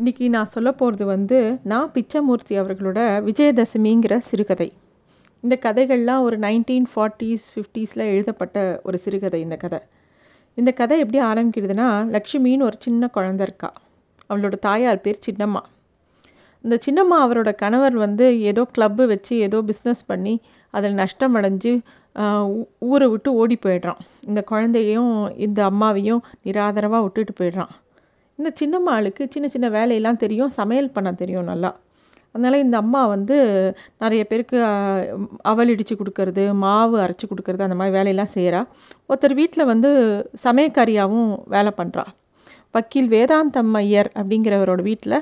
இன்றைக்கி நான் சொல்ல போகிறது வந்து நான் பிச்சமூர்த்தி அவர்களோட விஜயதசமிங்கிற சிறுகதை. இந்த கதைகள்லாம் ஒரு நைன்டீன் ஃபார்ட்டிஸ் ஃபிஃப்டீஸில் எழுதப்பட்ட ஒரு சிறுகதை இந்த கதை. இந்த கதை எப்படி ஆரம்பிக்கிறதுனா லக்ஷ்மின்னு ஒரு சின்ன குழந்த இருக்கா. அவளோட தாயார் பேர் சின்னம்மா. இந்த சின்னம்மா அவரோட கணவர் வந்து ஏதோ கிளப்பு வச்சு ஏதோ பிஸ்னஸ் பண்ணி அதில் நஷ்டம் அடைஞ்சு ஊரை விட்டு ஓடி போயிடுறான். இந்த குழந்தையையும் இந்த அம்மாவையும் நிராதரவாக விட்டுட்டு போயிடுறான். இந்த சின்னம்மா ஆளுக்கு சின்ன சின்ன வேலையெல்லாம் தெரியும் சமையல் பண்ண தெரியும் நல்லா. அதனால் இந்த அம்மா வந்து நிறைய பேருக்கு அவல் இடித்து கொடுக்கறது மாவு அரைச்சி கொடுக்கறது அந்த மாதிரி வேலையெல்லாம் செய்கிறா ஒருத்தர் வீட்டில் வந்து சமயக்காரியாகவும் வேலை பண்ணுறா வக்கீல் வேதாந்தம் ஐயர் அப்படிங்கிறவரோட வீட்டில்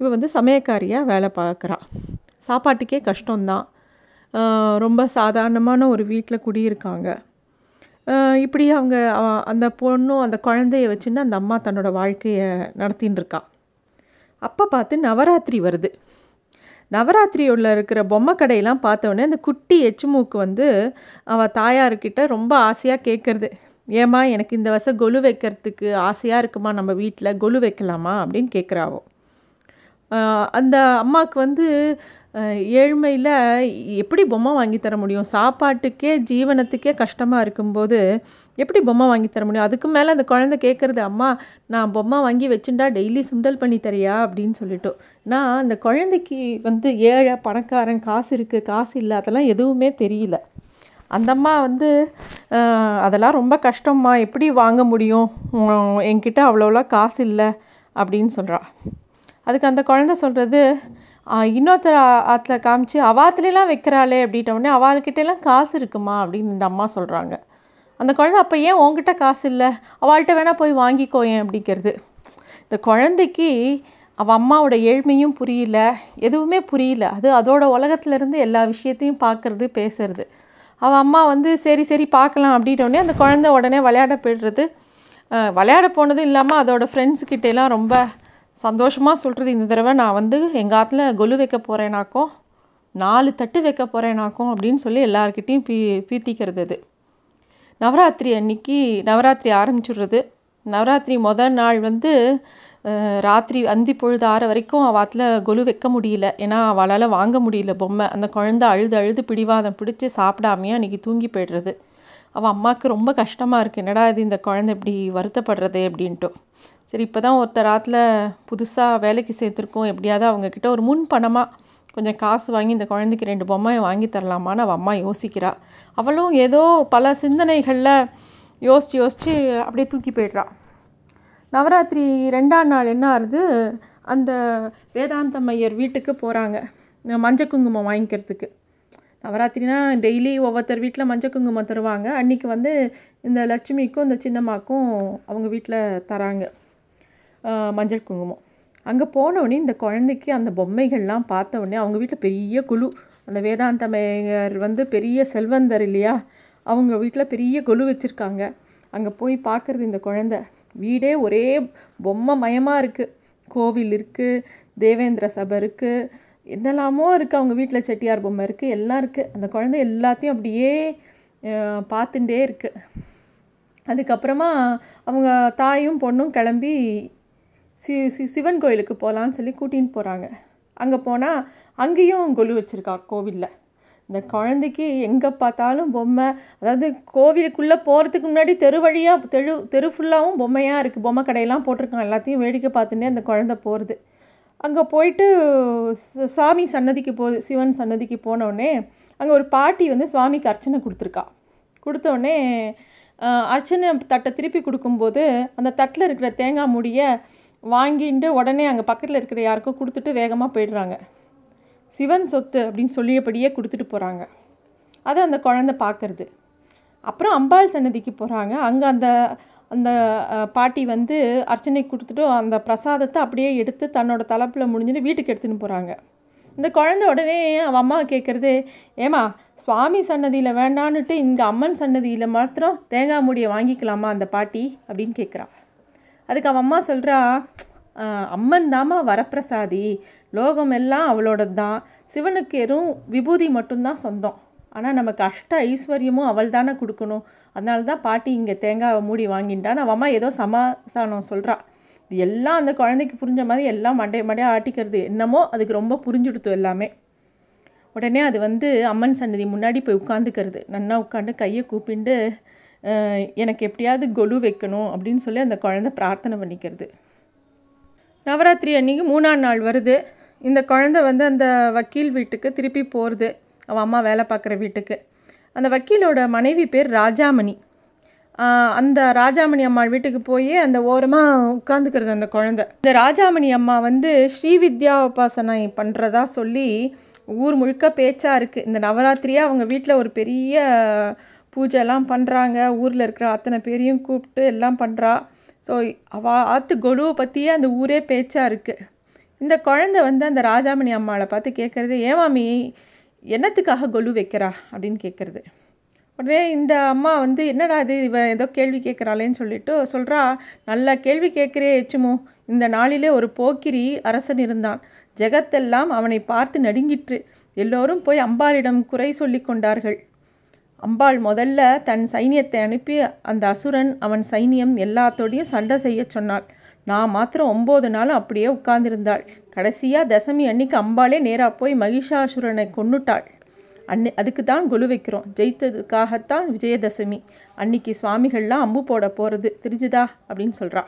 இவ வந்து சமயக்காரியாக வேலை பார்க்குறா. சாப்பாட்டுக்கே கஷ்டம்தான். ரொம்ப சாதாரணமான ஒரு வீட்டில் குடியிருக்காங்க. இப்படி அவங்க அந்த பொண்ணும் அந்த குழந்தைய வச்சுன்னு அந்த அம்மா தன்னோட வாழ்க்கையை நடத்தின்னு இருக்கா. அப்போ பார்த்து நவராத்திரி வருது. நவராத்திரியுள்ள இருக்கிற பொம்மை கடையெல்லாம் பார்த்தோன்னே அந்த குட்டி எச்சுமூக்கு வந்து அவள் தாயார்கிட்ட ரொம்ப ஆசையாக கேட்குறது ஏம்மா எனக்கு இந்த வருஷம் கொலு வைக்கிறதுக்கு ஆசையாக இருக்குமா நம்ம வீட்டில் கொலு வைக்கலாமா? அப்படின்னு கேட்குறாவோ அந்த அம்மாவுக்கு வந்து ஏழ்மையில் எப்படி பொம்மை வாங்கி தர முடியும்? சாப்பாட்டுக்கே ஜீவனத்துக்கே கஷ்டமாக இருக்கும்போது எப்படி பொம்மை வாங்கி தர முடியும்? அதுக்கு மேலே அந்த குழந்தை கேட்குறது அம்மா நான் பொம்மை வாங்கி வச்சுட்டா டெய்லி சுண்டல் பண்ணி தரியா? அப்படின்னு சொல்லிட்டோம் நான் அந்த குழந்தைக்கு வந்து ஏழை பணக்காரன் காசு இருக்குது காசு இல்லை அதெல்லாம் எதுவுமே தெரியல. அந்த அம்மா வந்து அதெல்லாம் ரொம்ப கஷ்டம்மா எப்படி வாங்க முடியும்? என்கிட்ட அவ்வளோலாம் காசு இல்லை. அப்படின்னு சொல்கிறாள் அதுக்கு அந்த குழந்தை சொல்கிறது இன்னொருத்தர் ஆற்றுல காமிச்சு அவாத்துலலாம் வைக்கிறாளே அப்படின்ட்டோடனே அவள்கிட்டலாம் காசு இருக்குமா அப்படின்னு இந்த அம்மா சொல்கிறாங்க அந்த குழந்தை அப்போ ஏன் உங்ககிட்ட காசு இல்லை? அவள்கிட்ட வேணால் போய் வாங்கிக்கோயேன் அப்படிங்கிறது. இந்த குழந்தைக்கு அவள் அம்மாவோட ஏழ்மையும் புரியல எதுவுமே புரியல. அது அதோட உலகத்துலேருந்து எல்லா விஷயத்தையும் பார்க்குறது பேசுறது. அவள் அம்மா வந்து சரி சரி பார்க்கலாம் அப்படின்னோடனே அந்த குழந்தை உடனே விளையாட போயிடுறது. விளையாட போனதும் இல்லாமல் அதோடய ஃப்ரெண்ட்ஸ்கிட்டலாம் ரொம்ப சந்தோஷமாக சொல்கிறது இந்த தடவை. நான் வந்து எங்கள் ஆற்றுல கொலு வைக்க போகிறேனாக்கும் நாலு தட்டு வைக்க போகிறேனாக்கும் அப்படின்னு சொல்லி எல்லாருக்கிட்டேயும் பீ பீத்திக்கிறது அது. நவராத்திரி அன்னைக்கு நவராத்திரி ஆரம்பிச்சுடுறது. நவராத்திரி முதல் நாள் வந்து ராத்திரி அந்தி பொழுது ஆற வரைக்கும் அவாத்தில் கொலு வைக்க முடியல. ஏன்னா அவளால் வாங்க முடியல பொம்மை. அந்த குழந்த அழுது அழுது பிடிவாதம் பிடிச்சி சாப்பிடாமையே அன்றைக்கி தூங்கி போய்டுறது. அவள் அம்மாவுக்கு ரொம்ப கஷ்டமாக இருக்குது என்னடா இது இந்த குழந்தை இப்படி வருத்தப்படுறது அப்படின்ட்டு. சரி இப்போ தான் ஒருத்தர் ஆற்றுல புதுசாக வேலைக்கு சேர்த்துருக்கோம். எப்படியாவது அவங்கக்கிட்ட ஒரு முன் பணமாக கொஞ்சம் காசு வாங்கி இந்த குழந்தைக்கு ரெண்டு பொம்மை வாங்கி தரலாமான்னு அவள் அம்மா யோசிக்கிறா. அவளும் ஏதோ பல சிந்தனைகளில் யோசித்து யோசித்து அப்படியே தூக்கி போயிடுறா. நவராத்திரி ரெண்டாம் நாள் என்ன ஆகுது அந்த வேதாந்தம் ஐயர் வீட்டுக்கு போகிறாங்க மஞ்சள் குங்குமம் வாங்கிக்கிறதுக்கு. நவராத்திரினா டெய்லி ஒவ்வொருத்தர் வீட்டில் மஞ்சள் குங்குமம் தருவாங்க. அன்றைக்கி வந்து இந்த லட்சுமிக்கும் இந்த சின்னம்மாக்கும் அவங்க வீட்டில் தராங்க. மஞ்சள் குங்குமம். அங்கே போனோடனே இந்த குழந்தைக்கு அந்த பொம்மைகள்லாம் பார்த்தவொடனே அவங்க வீட்டில் பெரிய குழு. அந்த வேதாந்தமையர் வந்து பெரிய செல்வந்தர் இல்லையா? அவங்க வீட்டில் பெரிய கொலு வச்சுருக்காங்க. அங்கே போய் பார்க்குறது இந்த குழந்தை. வீடே ஒரே பொம்மை மயமாக இருக்குது கோவில் இருக்குது தேவேந்திர சபை இருக்குது என்னெல்லாமோ இருக்குது அவங்க வீட்டில் செட்டியார் பொம்மை இருக்குது எல்லாம் இருக்குது அந்த குழந்தை எல்லாத்தையும் அப்படியே பார்த்துட்டே இருக்குது அதுக்கப்புறமா அவங்க தாயும் பொண்ணும் கிளம்பி சி சி சிவன் கோயிலுக்கு போகலான்னு சொல்லி கூட்டின்னு போகிறாங்க அங்கே போனால் அங்கேயும் கொலு வச்சுருக்கா கோவிலில். இந்த குழந்தைக்கு எங்கே பார்த்தாலும் பொம்மை அதாவது கோவிலுக்குள்ளே போகிறதுக்கு முன்னாடி தெரு வழியாக தெரு தெரு ஃபுல்லாகவும் பொம்மையாக இருக்குது பொம்மை கடையெல்லாம் போட்டிருக்காங்க. எல்லாத்தையும் வேடிக்கை பார்த்துட்டே அந்த குழந்த போகிறது அங்கே போயிட்டு சுவாமி சன்னதிக்கு போ சிவன் சன்னதிக்கு போனோடனே அங்கே ஒரு பாட்டி வந்து சுவாமிக்கு அர்ச்சனை கொடுத்துருக்கா. கொடுத்தோடனே அர்ச்சனை தட்டை திருப்பி கொடுக்கும்போது அந்த தட்டில் இருக்கிற தேங்காய் மூடியை வாங்கிட்டு உடனே அங்கே பக்கத்தில் இருக்கிற யாருக்கோ கொடுத்துட்டு வேகமாக போயிடுறாங்க. சிவன் சொத்து அப்படின்னு சொல்லியபடியே கொடுத்துட்டு போகிறாங்க அதை அந்த குழந்தை பார்க்கறது அப்புறம் அம்பாள் சன்னதிக்கு போகிறாங்க அங்கே அந்த அந்த பாட்டி வந்து அர்ச்சனை கொடுத்துட்டு அந்த பிரசாதத்தை அப்படியே எடுத்து தன்னோட தலைப்பில் முடிஞ்சுட்டு வீட்டுக்கு எடுத்துன்னு போகிறாங்க இந்த குழந்தை உடனே அவன் அம்மா கேட்குறது ஏமா சுவாமி சன்னதியில் வேண்டான்னுட்டு இங்கே அம்மன் சன்னதியில் மாத்திரம் தேங்காய் மூடியை வாங்கிக்கலாமா அந்த பாட்டி? அப்படின்னு கேட்குறான் அதுக்கு அவன் அம்மா சொல்கிறா அம்மன் தாமா வரப்பிரசாதி. லோகம் எல்லாம் அவளோடது தான் சிவனுக்கு எறும் விபூதி மட்டும்தான் சொந்தம். ஆனால் நமக்கு அஷ்ட ஐஸ்வர்யமும் அவள் தானே கொடுக்கணும். அதனால தான் பாட்டி இங்கே தேங்காவை மூடி வாங்கிட்டான்னு அவன் அம்மா ஏதோ சமாதானம் சொல்கிறா இது எல்லாம் அந்த குழந்தைக்கு புரிஞ்ச மாதிரி எல்லாம் மண்டை மண்டையாக ஆட்டிக்கிறது. என்னமோ அதுக்கு ரொம்ப புரிஞ்சுடுத்து எல்லாமே. உடனே அது வந்து அம்மன் சன்னதி முன்னாடி போய் உட்காந்துக்கிறது நன்னா உட்காந்து கையை கூப்பிண்டு எனக்கு எப்படியாவது கொலு வைக்கணும் அப்படின்னு சொல்லி அந்த குழந்தை பிரார்த்தனை பண்ணிக்கிறது. நவராத்திரி அன்றைக்கி மூணாம் நாள் வருது. இந்த குழந்தை வந்து அந்த வக்கீல் வீட்டுக்கு திருப்பி போகிறது அவள் அம்மா வேலை பார்க்குற வீட்டுக்கு. அந்த வக்கீலோட மனைவி பேர் ராஜாமணி. அந்த ராஜாமணி அம்மாள் வீட்டுக்கு போய் அந்த ஓரமாக உட்காந்துக்கிறது அந்த குழந்தை. இந்த ராஜாமணி அம்மா வந்து ஸ்ரீவித்யா உபாசனை பண்ணுறதா சொல்லி ஊர் முழுக்க பேச்சாக இருக்குது இந்த நவராத்திரியாக அவங்க வீட்டில் ஒரு பெரிய பூஜைலாம் பண்ணுறாங்க ஊரில் இருக்கிற அத்தனை பேரையும் கூப்பிட்டு எல்லாம் பண்ணுறா ஸோ அவள் ஆற்று கொலுவை பற்றியே அந்த ஊரே பேச்சாக இருக்குது இந்த குழந்தை வந்து அந்த ராஜாமணி அம்மாவை பார்த்து கேட்குறது ஏமாமி என்னத்துக்காக கொலு வைக்கிறா? அப்படின்னு கேட்குறது உடனே இந்த அம்மா வந்து என்னடா இது? இவ ஏதோ கேள்வி கேட்குறாளேன்னு சொல்லிட்டு சொல்கிறா நல்லா கேள்வி கேட்குறே எச்சுமோ. இந்த நாளிலே ஒரு போக்கிரி அரசன் இருந்தான். ஜெகத்தெல்லாம் அவனை பார்த்து நடுங்கிற்று. எல்லோரும் போய் அம்பாளிடம் குறை சொல்லி கொண்டார்கள். அம்பாள் முதல்ல தன் சைனியத்தை அனுப்பி அந்த அசுரன் அவன் சைனியம் எல்லாத்தோடையும் சண்டை செய்ய சொன்னாள். நான் மாத்திரம் ஒம்பது நாளும் அப்படியே உட்கார்ந்திருந்தாள். கடைசியாக தசமி அன்னைக்கு அம்பாளே நேராக போய் மகிஷாசுரனை கொன்னுட்டாள். அன்னி அதுக்கு தான் குழு வைக்கிறோம். ஜெயித்ததுக்காகத்தான் விஜயதசமி. அன்னைக்கு சுவாமிகள்லாம் அம்பு போட போகிறது தெரிஞ்சுதா? அப்படின்னு சொல்கிறா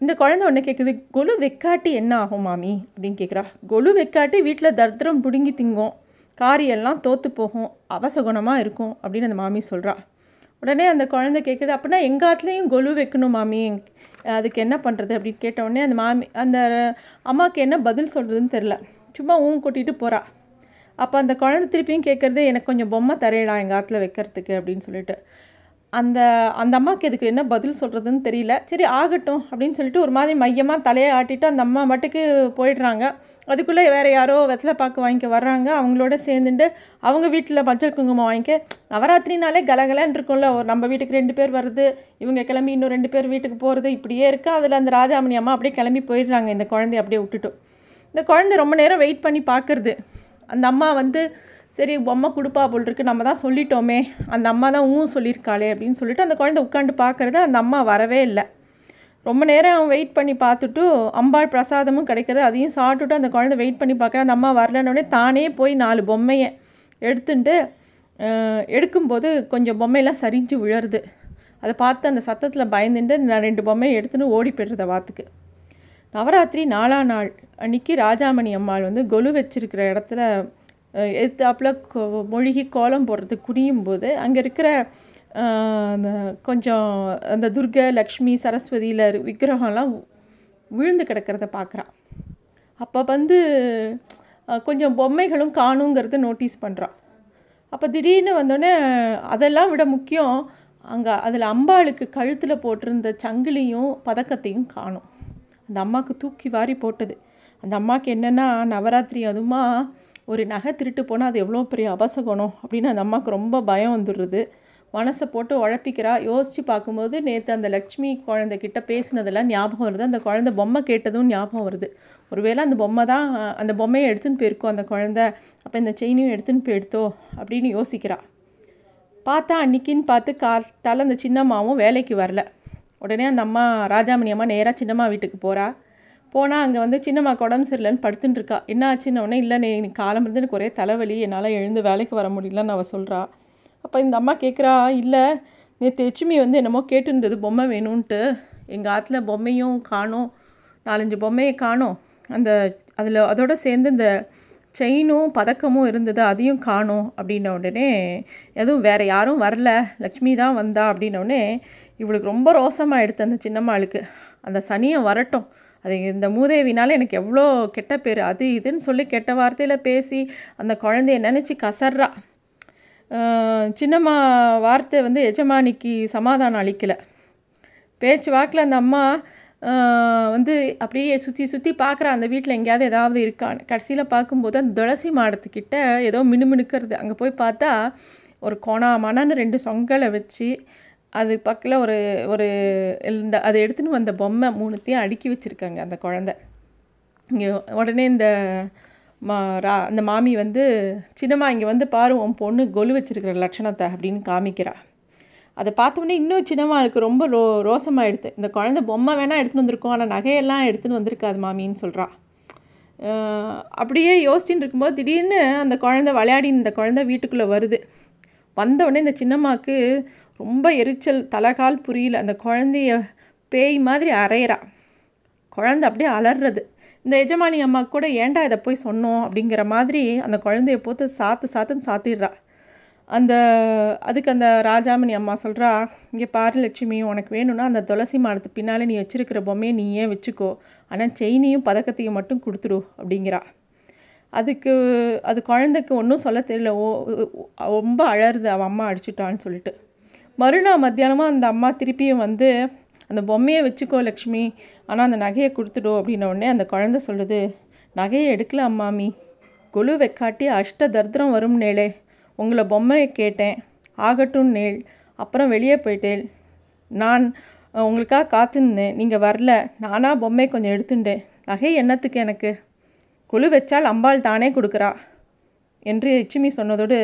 இந்த குழந்தை ஒன்று கேட்குது கொலு வெக்காட்டி என்ன ஆகும் மாமி? அப்படின்னு கேட்குறா கொலு வெக்காட்டி வீட்டில் தர்திரம் பிடுங்கி திங்கும். காரியெல்லாம் தோற்று போகும் அவசகுணமாக இருக்கும் அப்படின்னு அந்த மாமி சொல்கிறா உடனே அந்த குழந்தை கேட்குது அப்படின்னா எங்காத்துலேயும் கொலு வைக்கணும் மாமி. அதுக்கு என்ன பண்ணுறது அப்படின்னு கேட்டவுடனே அந்த மாமி அந்த அம்மாவுக்கு என்ன பதில் சொல்கிறதுன்னு தெரில சும்மா ஊன் கூட்டிகிட்டு போகிறா அப்போ அந்த குழந்தை திருப்பியும் கேட்குறது எனக்கு கொஞ்சம் பொம்மை தரையடா எங்கள் ஆற்றுல வைக்கிறதுக்கு அப்படின்னு சொல்லிட்டு. அந்த அந்த அம்மாவுக்கு இதுக்கு என்ன பதில் சொல்கிறதுன்னு தெரியல. சரி ஆகட்டும் அப்படின்னு சொல்லிட்டு ஒரு மாதிரி மையமாக தலையை ஆட்டிட்டு அந்த அம்மா மட்டுக்கு போயிடுறாங்க. அதுக்குள்ளே வேறு யாரோ வெத்தலை பாக்கு வாங்கிக்க வர்றாங்க. அவங்களோட சேர்ந்துட்டு அவங்க வீட்டில் மஞ்சள் குங்குமம் வாங்கிக்க. நவராத்திரினாலே கலகலன்னு இருக்கும்ல. ஒரு நம்ம வீட்டுக்கு ரெண்டு பேர் வருது. இவங்க கிளம்பி இன்னும் ரெண்டு பேர் வீட்டுக்கு போகிறது இப்படியே இருக்குது அதில் அந்த ராஜாமணி அம்மா அப்படியே கிளம்பி போயிடுறாங்க. இந்த குழந்தைய அப்படியே விட்டுட்டு. இந்த குழந்தை ரொம்ப நேரம் வெயிட் பண்ணி பார்க்குறது. அந்த அம்மா வந்து சரி பொம்மை கொடுப்பா போல் இருக்கு நம்ம தான் சொல்லிட்டோமே. அந்த அம்மா தான் ஊ சொல்லியிருக்காளே அப்படின்னு சொல்லிட்டு அந்த குழந்தை உட்காந்து பார்க்குறது அந்த அம்மா வரவே இல்லை. ரொம்ப நேரம் வெயிட் பண்ணி பார்த்துட்டு அம்பாள் பிரசாதமும் கிடைக்கிறது அதையும் சாப்பிட்டுட்டு அந்த குழந்தை வெயிட் பண்ணி பார்க்க அந்த அம்மா வரலன்னொடனே தானே போய் நாலு பொம்மையை எடுத்துட்டு எடுக்கும்போது கொஞ்சம் பொம்மையெல்லாம் சரிஞ்சு விழருது. அதை பார்த்து அந்த சத்தத்தில் பயந்துட்டு நான் ரெண்டு பொம்மையை எடுத்துன்னு ஓடி போய்டுறத வாத்துக்கு. நவராத்திரி நாலாம் நாள் அன்னைக்கு ராஜாமணி அம்மாள் வந்து கொலு வச்சிருக்கிற இடத்துல எத்தாப்பில் மொழிகி கோலம் போடுறது குனியும் போது அங்கே இருக்கிற கொஞ்சம் அந்த துர்கை லக்ஷ்மி சரஸ்வதியில் விக்கிரகம்லாம் விழுந்து கிடக்கிறத பார்க்குறான் அப்போ வந்து கொஞ்சம் பொம்மைகளும் காணுங்கிறத நோட்டீஸ் பண்ணுறான் அப்போ திடீர்னு வந்தோடனே அதெல்லாம் விட முக்கியம் அங்கே அதில் அம்பாளுக்கு கழுத்தில் போட்டிருந்த சங்கிலியும் பதக்கத்தையும் காணும். அந்த அம்மாவுக்கு தூக்கி வாரி போட்டது. அந்த அம்மாவுக்கு என்னென்னா நவராத்திரி அதுமா ஒரு நகை திருட்டு போனால் அது எவ்வளோ பெரிய அபசகுணம் அப்படின்னு அந்த அம்மாவுக்கு ரொம்ப பயம் வந்துடுறது. மனசை போட்டு உழப்பிக்கிறா. யோசித்து பார்க்கும்போது நேற்று அந்த லக்ஷ்மி குழந்தைக்கிட்ட பேசினதெல்லாம் ஞாபகம் வருது. அந்த குழந்தை பொம்மை கேட்டதும் ஞாபகம் வருது. ஒருவேளை அந்த பொம்மை தான் அந்த பொம்மையை எடுத்துன்னு போயிருக்கோம் அந்த குழந்தை. அப்போ இந்த செயினையும் எடுத்துன்னு போயிடுத்தோ அப்படின்னு யோசிக்கிறா. பார்த்தா அன்னைக்கின்னு பார்த்து காத்தால் அந்த சின்னம்மாவும் வேலைக்கு வரல. உடனே அந்த அம்மா ராஜாமணி அம்மா நேராக சின்னம்மா வீட்டுக்கு போகிறா போனால் அங்கே வந்து சின்னம்மா உடம்பு சரியில்லைன்னு படுத்துட்டு இருக்கா என்ன ஆச்சுன்னு உடனே இல்லை நீ காலம் இருந்து எனக்கு ஒரே தலைவலி என்னால் எழுந்து வேலைக்கு வர முடியலன்னு அவள் சொல்கிறா அப்போ இந்த அம்மா கேட்குறா இல்லை நேற்று லட்சுமி வந்து என்னமோ கேட்டுருந்தது பொம்மை வேணும்ன்ட்டு. எங்கள் ஆற்றுல பொம்மையும் காணும் நாலஞ்சு பொம்மையை காணும். அந்த அதில் அதோட சேர்ந்து இந்த செயினும் பதக்கமும் இருந்தது அதையும் காணும். அப்படின்ன உடனே எதுவும் வேறு யாரும் வரல லக்ஷ்மி தான் வந்தா. அப்படின்னோடனே இவளுக்கு ரொம்ப ரோசமாக எடுத்து அந்த சின்னம்மாளுக்கு. அந்த சனியை வரட்டும். அது இந்த மூதேவினால் எனக்கு எவ்வளோ கெட்ட பேர். அது இதுன்னு சொல்லி கெட்ட வார்த்தையில் பேசி அந்த குழந்தைய நினச்சி கசர்றா. சின்னம்மா வார்த்தை வந்து எஜமானிக்கு சமாதானம் அளிக்கலை. பேச்சு வாக்கில் அந்த அம்மா வந்து அப்படியே சுற்றி சுற்றி பார்க்குற அந்த வீட்டில் எங்கேயாவது ஏதாவது இருக்கான்னு கடைசியில் பார்க்கும்போது அந்த துளசி மாடத்துக்கிட்ட ஏதோ மினுமினுக்கிறது. அங்கே போய் பார்த்தா ஒரு கோணாமணன்னு ரெண்டு சொங்கலை வச்சு அது பக்கத்தில் ஒரு ஒரு இந்த அதை எடுத்துன்னு வந்த பொம்மை மூணுத்தையும் அடுக்கி வச்சுருக்காங்க அந்த குழந்த. இங்கே உடனே இந்த மா ரா அந்த மாமி வந்து சின்னம்மா இங்கே வந்து பாரு உன் பொண்ணு கொலு வச்சுருக்கிற லட்சணத்தை அப்படின்னு காமிக்கிறா. அதை பார்த்தோன்னே இன்னும் சின்னம்மாளுக்கு ரொம்ப ரோ ரோசமாயிடுது. இந்த குழந்தை பொம்மை வேணால் எடுத்துன்னு வந்திருக்கோம் ஆனால் நகையெல்லாம் எடுத்துன்னு வந்திருக்காது மாமின்னு சொல்கிறா அப்படியே யோசிச்சுட்டு இருக்கும்போது திடீர்னு அந்த குழந்தை விளையாடின்னு இந்த குழந்தை வீட்டுக்குள்ளே வருது. வந்தவுடனே இந்த சின்னம்மாவுக்கு ரொம்ப எரிச்சல் தலைகால் புரியல. அந்த குழந்தைய பேய் மாதிரி அரையிறா குழந்தை அப்படியே அலறது இந்த எஜமானி அம்மா கூட ஏன்டா இதை போய் சொன்னோம் அப்படிங்கிற மாதிரி அந்த குழந்தைய போத்து சாத்து சாத்துன்னு சாத்திடுறா. அந்த அதுக்கு அந்த ராஜாமணி அம்மா சொல்கிறா இங்கே பாரு லட்சுமி உனக்கு வேணும்னா அந்த துளசி மரத்து பின்னால் நீ வச்சுருக்கிற பொம்மையை நீ ஏன் வச்சுக்கோ? ஆனால் செயினையும் பதக்கத்தையும் மட்டும் கொடுத்துரு அப்படிங்கிறா. அதுக்கு அது குழந்தைக்கு ஒன்றும் சொல்ல தெரியல. ஓ ரொம்ப அழருது அவன் அம்மா அடிச்சுட்டான்னு சொல்லிட்டு. மறுநாள் மத்தியானமாக அந்த அம்மா திருப்பியும் வந்து அந்த பொம்மையை வச்சுக்கோ லக்ஷ்மி ஆனால் அந்த நகையை கொடுத்துடும் அப்படின்ன உடனே அந்த குழந்தை சொல்லுது நகையை எடுக்கல அம்மாமி. கொலு வெக்காட்டி அஷ்ட தர்திரம் வரும் நேளே. உங்களை பொம்மையை கேட்டேன். ஆகட்டும் நேள். அப்புறம் வெளியே போயிட்டேன் நான் உங்களுக்காக காத்துருந்தேன். நீங்கள் வரல. நானாக பொம்மை கொஞ்சம் எடுத்துட்டேன் நகை என்னத்துக்கு எனக்கு? குழு வச்சால் அம்பாள் தானே கொடுக்குறா. என்று எச்சுமி சொன்னதோடு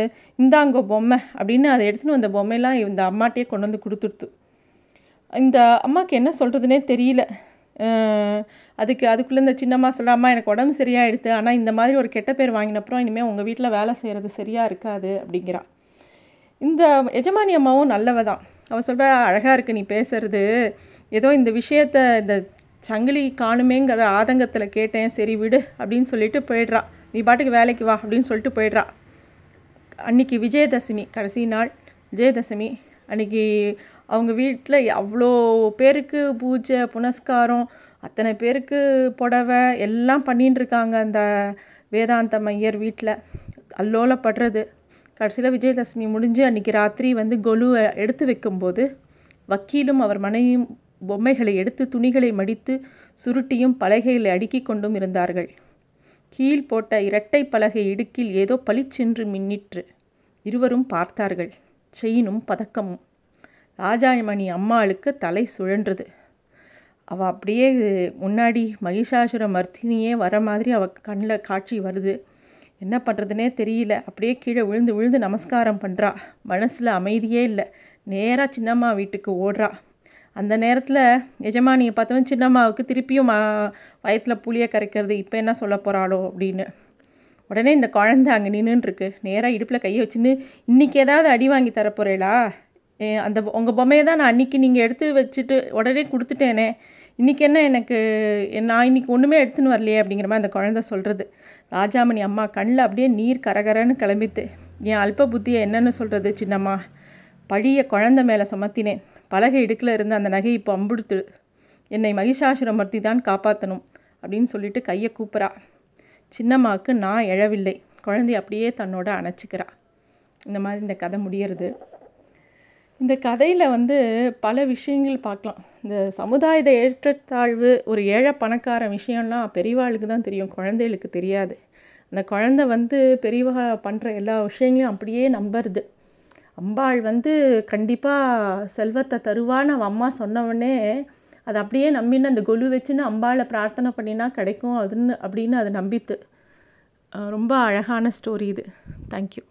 இந்தாங்கோ பொம்மை அப்படின்னு அதை எடுத்துன்னு வந்த பொம்மையெல்லாம் இந்த அம்மாட்டையே கொண்டு வந்து கொடுத்துருத்து இந்த அம்மாவுக்கு என்ன சொல்கிறதுனே தெரியல. அதுக்கு அதுக்குள்ளே இந்த சின்னம்மா சொல்கிற அம்மா எனக்கு உடம்பு சரியாயிடுது ஆனால் இந்த மாதிரி ஒரு கெட்ட பேர் வாங்கினப்புறம் இனிமேல் உங்கள் வீட்டில் வேலை செய்கிறது சரியாக இருக்காது அப்படிங்கிறா. இந்த எஜமானி அம்மாவும் நல்லவ தான் அவள் சொல்கிற அழகாக இருக்குது நீ பேசுறது. ஏதோ இந்த விஷயத்த இந்த சங்கிலி காணுமேங்கிற ஆதங்கத்தில் கேட்டேன். சரி விடு அப்படின்னு சொல்லிட்டு போயிடுறான் நீ பாட்டுக்கு வேலைக்கு வா அப்படின்னு சொல்லிட்டு போயிடுறா. அன்றைக்கி விஜயதசமி கடைசி நாள் விஜயதசமி. அன்றைக்கி அவங்க வீட்டில் அவ்வளோ பேருக்கு பூஜை புனஸ்காரம் அத்தனை பேருக்கு புடவை எல்லாம் பண்ணின்னு இருக்காங்க அந்த வேதாந்த மையர் வீட்டில் அல்லோலப்படுறது. கடைசியில் விஜயதசமி முடிஞ்சு அன்றைக்கி ராத்திரி வந்து கொலுவை எடுத்து வைக்கும்போது வக்கீலும் அவர் மனைவியும் பொம்மைகளை எடுத்து துணிகளை மடித்து சுருட்டியும் பலகைகளை அடுக்கி கொண்டும் இருந்தார்கள். கீழ் போட்ட இரட்டை பலகை இடுக்கில் ஏதோ பளிச்சென்று மின்னிற்று. இருவரும் பார்த்தார்கள். செயினும் பதக்கமும். ராஜாமணி அம்மாளுக்கு தலை சுழன்றது. அவள் அப்படியே முன்னாடி மகிஷாசுர மர்த்தினியே வர மாதிரி அவள் கண்ணில் காட்சி வருது. என்ன பண்ணுறதுனே தெரியல. அப்படியே கீழே விழுந்து விழுந்து நமஸ்காரம் பண்ணுறா மனசில் அமைதியே இல்லை. நேராக சின்னம்மா வீட்டுக்கு ஓடுறா. அந்த நேரத்தில் எஜமானியை பார்த்தவன் சின்னம்மாவுக்கு திருப்பியும் வயத்தில் புளியை கரைக்கிறது இப்போ என்ன சொல்ல போகிறாளோ அப்படின்னு. உடனே இந்த குழந்தை அங்கே நின்றுருக்கு நேராக இடுப்பில் கையை வச்சுன்னு இன்றைக்கி ஏதாவது அடி வாங்கி தரப்போகிறீளா அந்த உங்கள் பொம்மையை தான் நான் அன்றைக்கி நீங்கள் எடுத்து வச்சுட்டு உடனே கொடுத்துட்டேனே. இன்றைக்கி என்ன எனக்கு நான் இன்றைக்கி ஒன்றுமே எடுத்துன்னு வரலையே? அப்படிங்கிற மாதிரி அந்த குழந்த சொல்கிறது ராஜாமணி அம்மா கண்ணில் அப்படியே நீர் கரகரன்னு கிளம்பித்து என் அல்ப புத்தியை என்னென்னு சொல்கிறது சின்னம்மா? பழிய குழந்த மேலே சுமத்தினேன். பலகை இடுக்கில் இருந்து அந்த நகையை இப்போ அம்புடுத்து என்னை மகிஷாசுரமர்த்தி தான் காப்பாற்றணும் அப்படின்னு சொல்லிட்டு கையை கூப்பிட்றா சின்னம்மாவுக்கு நான் எழவில்லை. குழந்தை அப்படியே தன்னோட அணைச்சிக்கிறா. இந்த மாதிரி இந்த கதை முடியறது. இந்த கதையில் வந்து பல விஷயங்கள் பார்க்கலாம். இந்த சமுதாயத ஏற்றத்தாழ்வு ஒரு ஏழை பணக்கார விஷயம்லாம் பெரியவாளுக்கு தான் தெரியும் குழந்தைகளுக்கு தெரியாது. அந்த குழந்தை வந்து பெரியவா பண்ணுற எல்லா விஷயங்களையும் அப்படியே நம்புறது. அம்பாள் வந்து கண்டிப்பாக செல்வத்தை தருவான்னு அவன் அம்மா சொன்னவொடனே அதை அப்படியே நம்பின்னு அந்த கொலு வச்சுன்னு அம்பாளை பிரார்த்தனை பண்ணினா கிடைக்கும் அதுன்னு அப்படின்னு அதை நம்பித்து. ரொம்ப அழகான ஸ்டோரி இது. தேங்க்யூ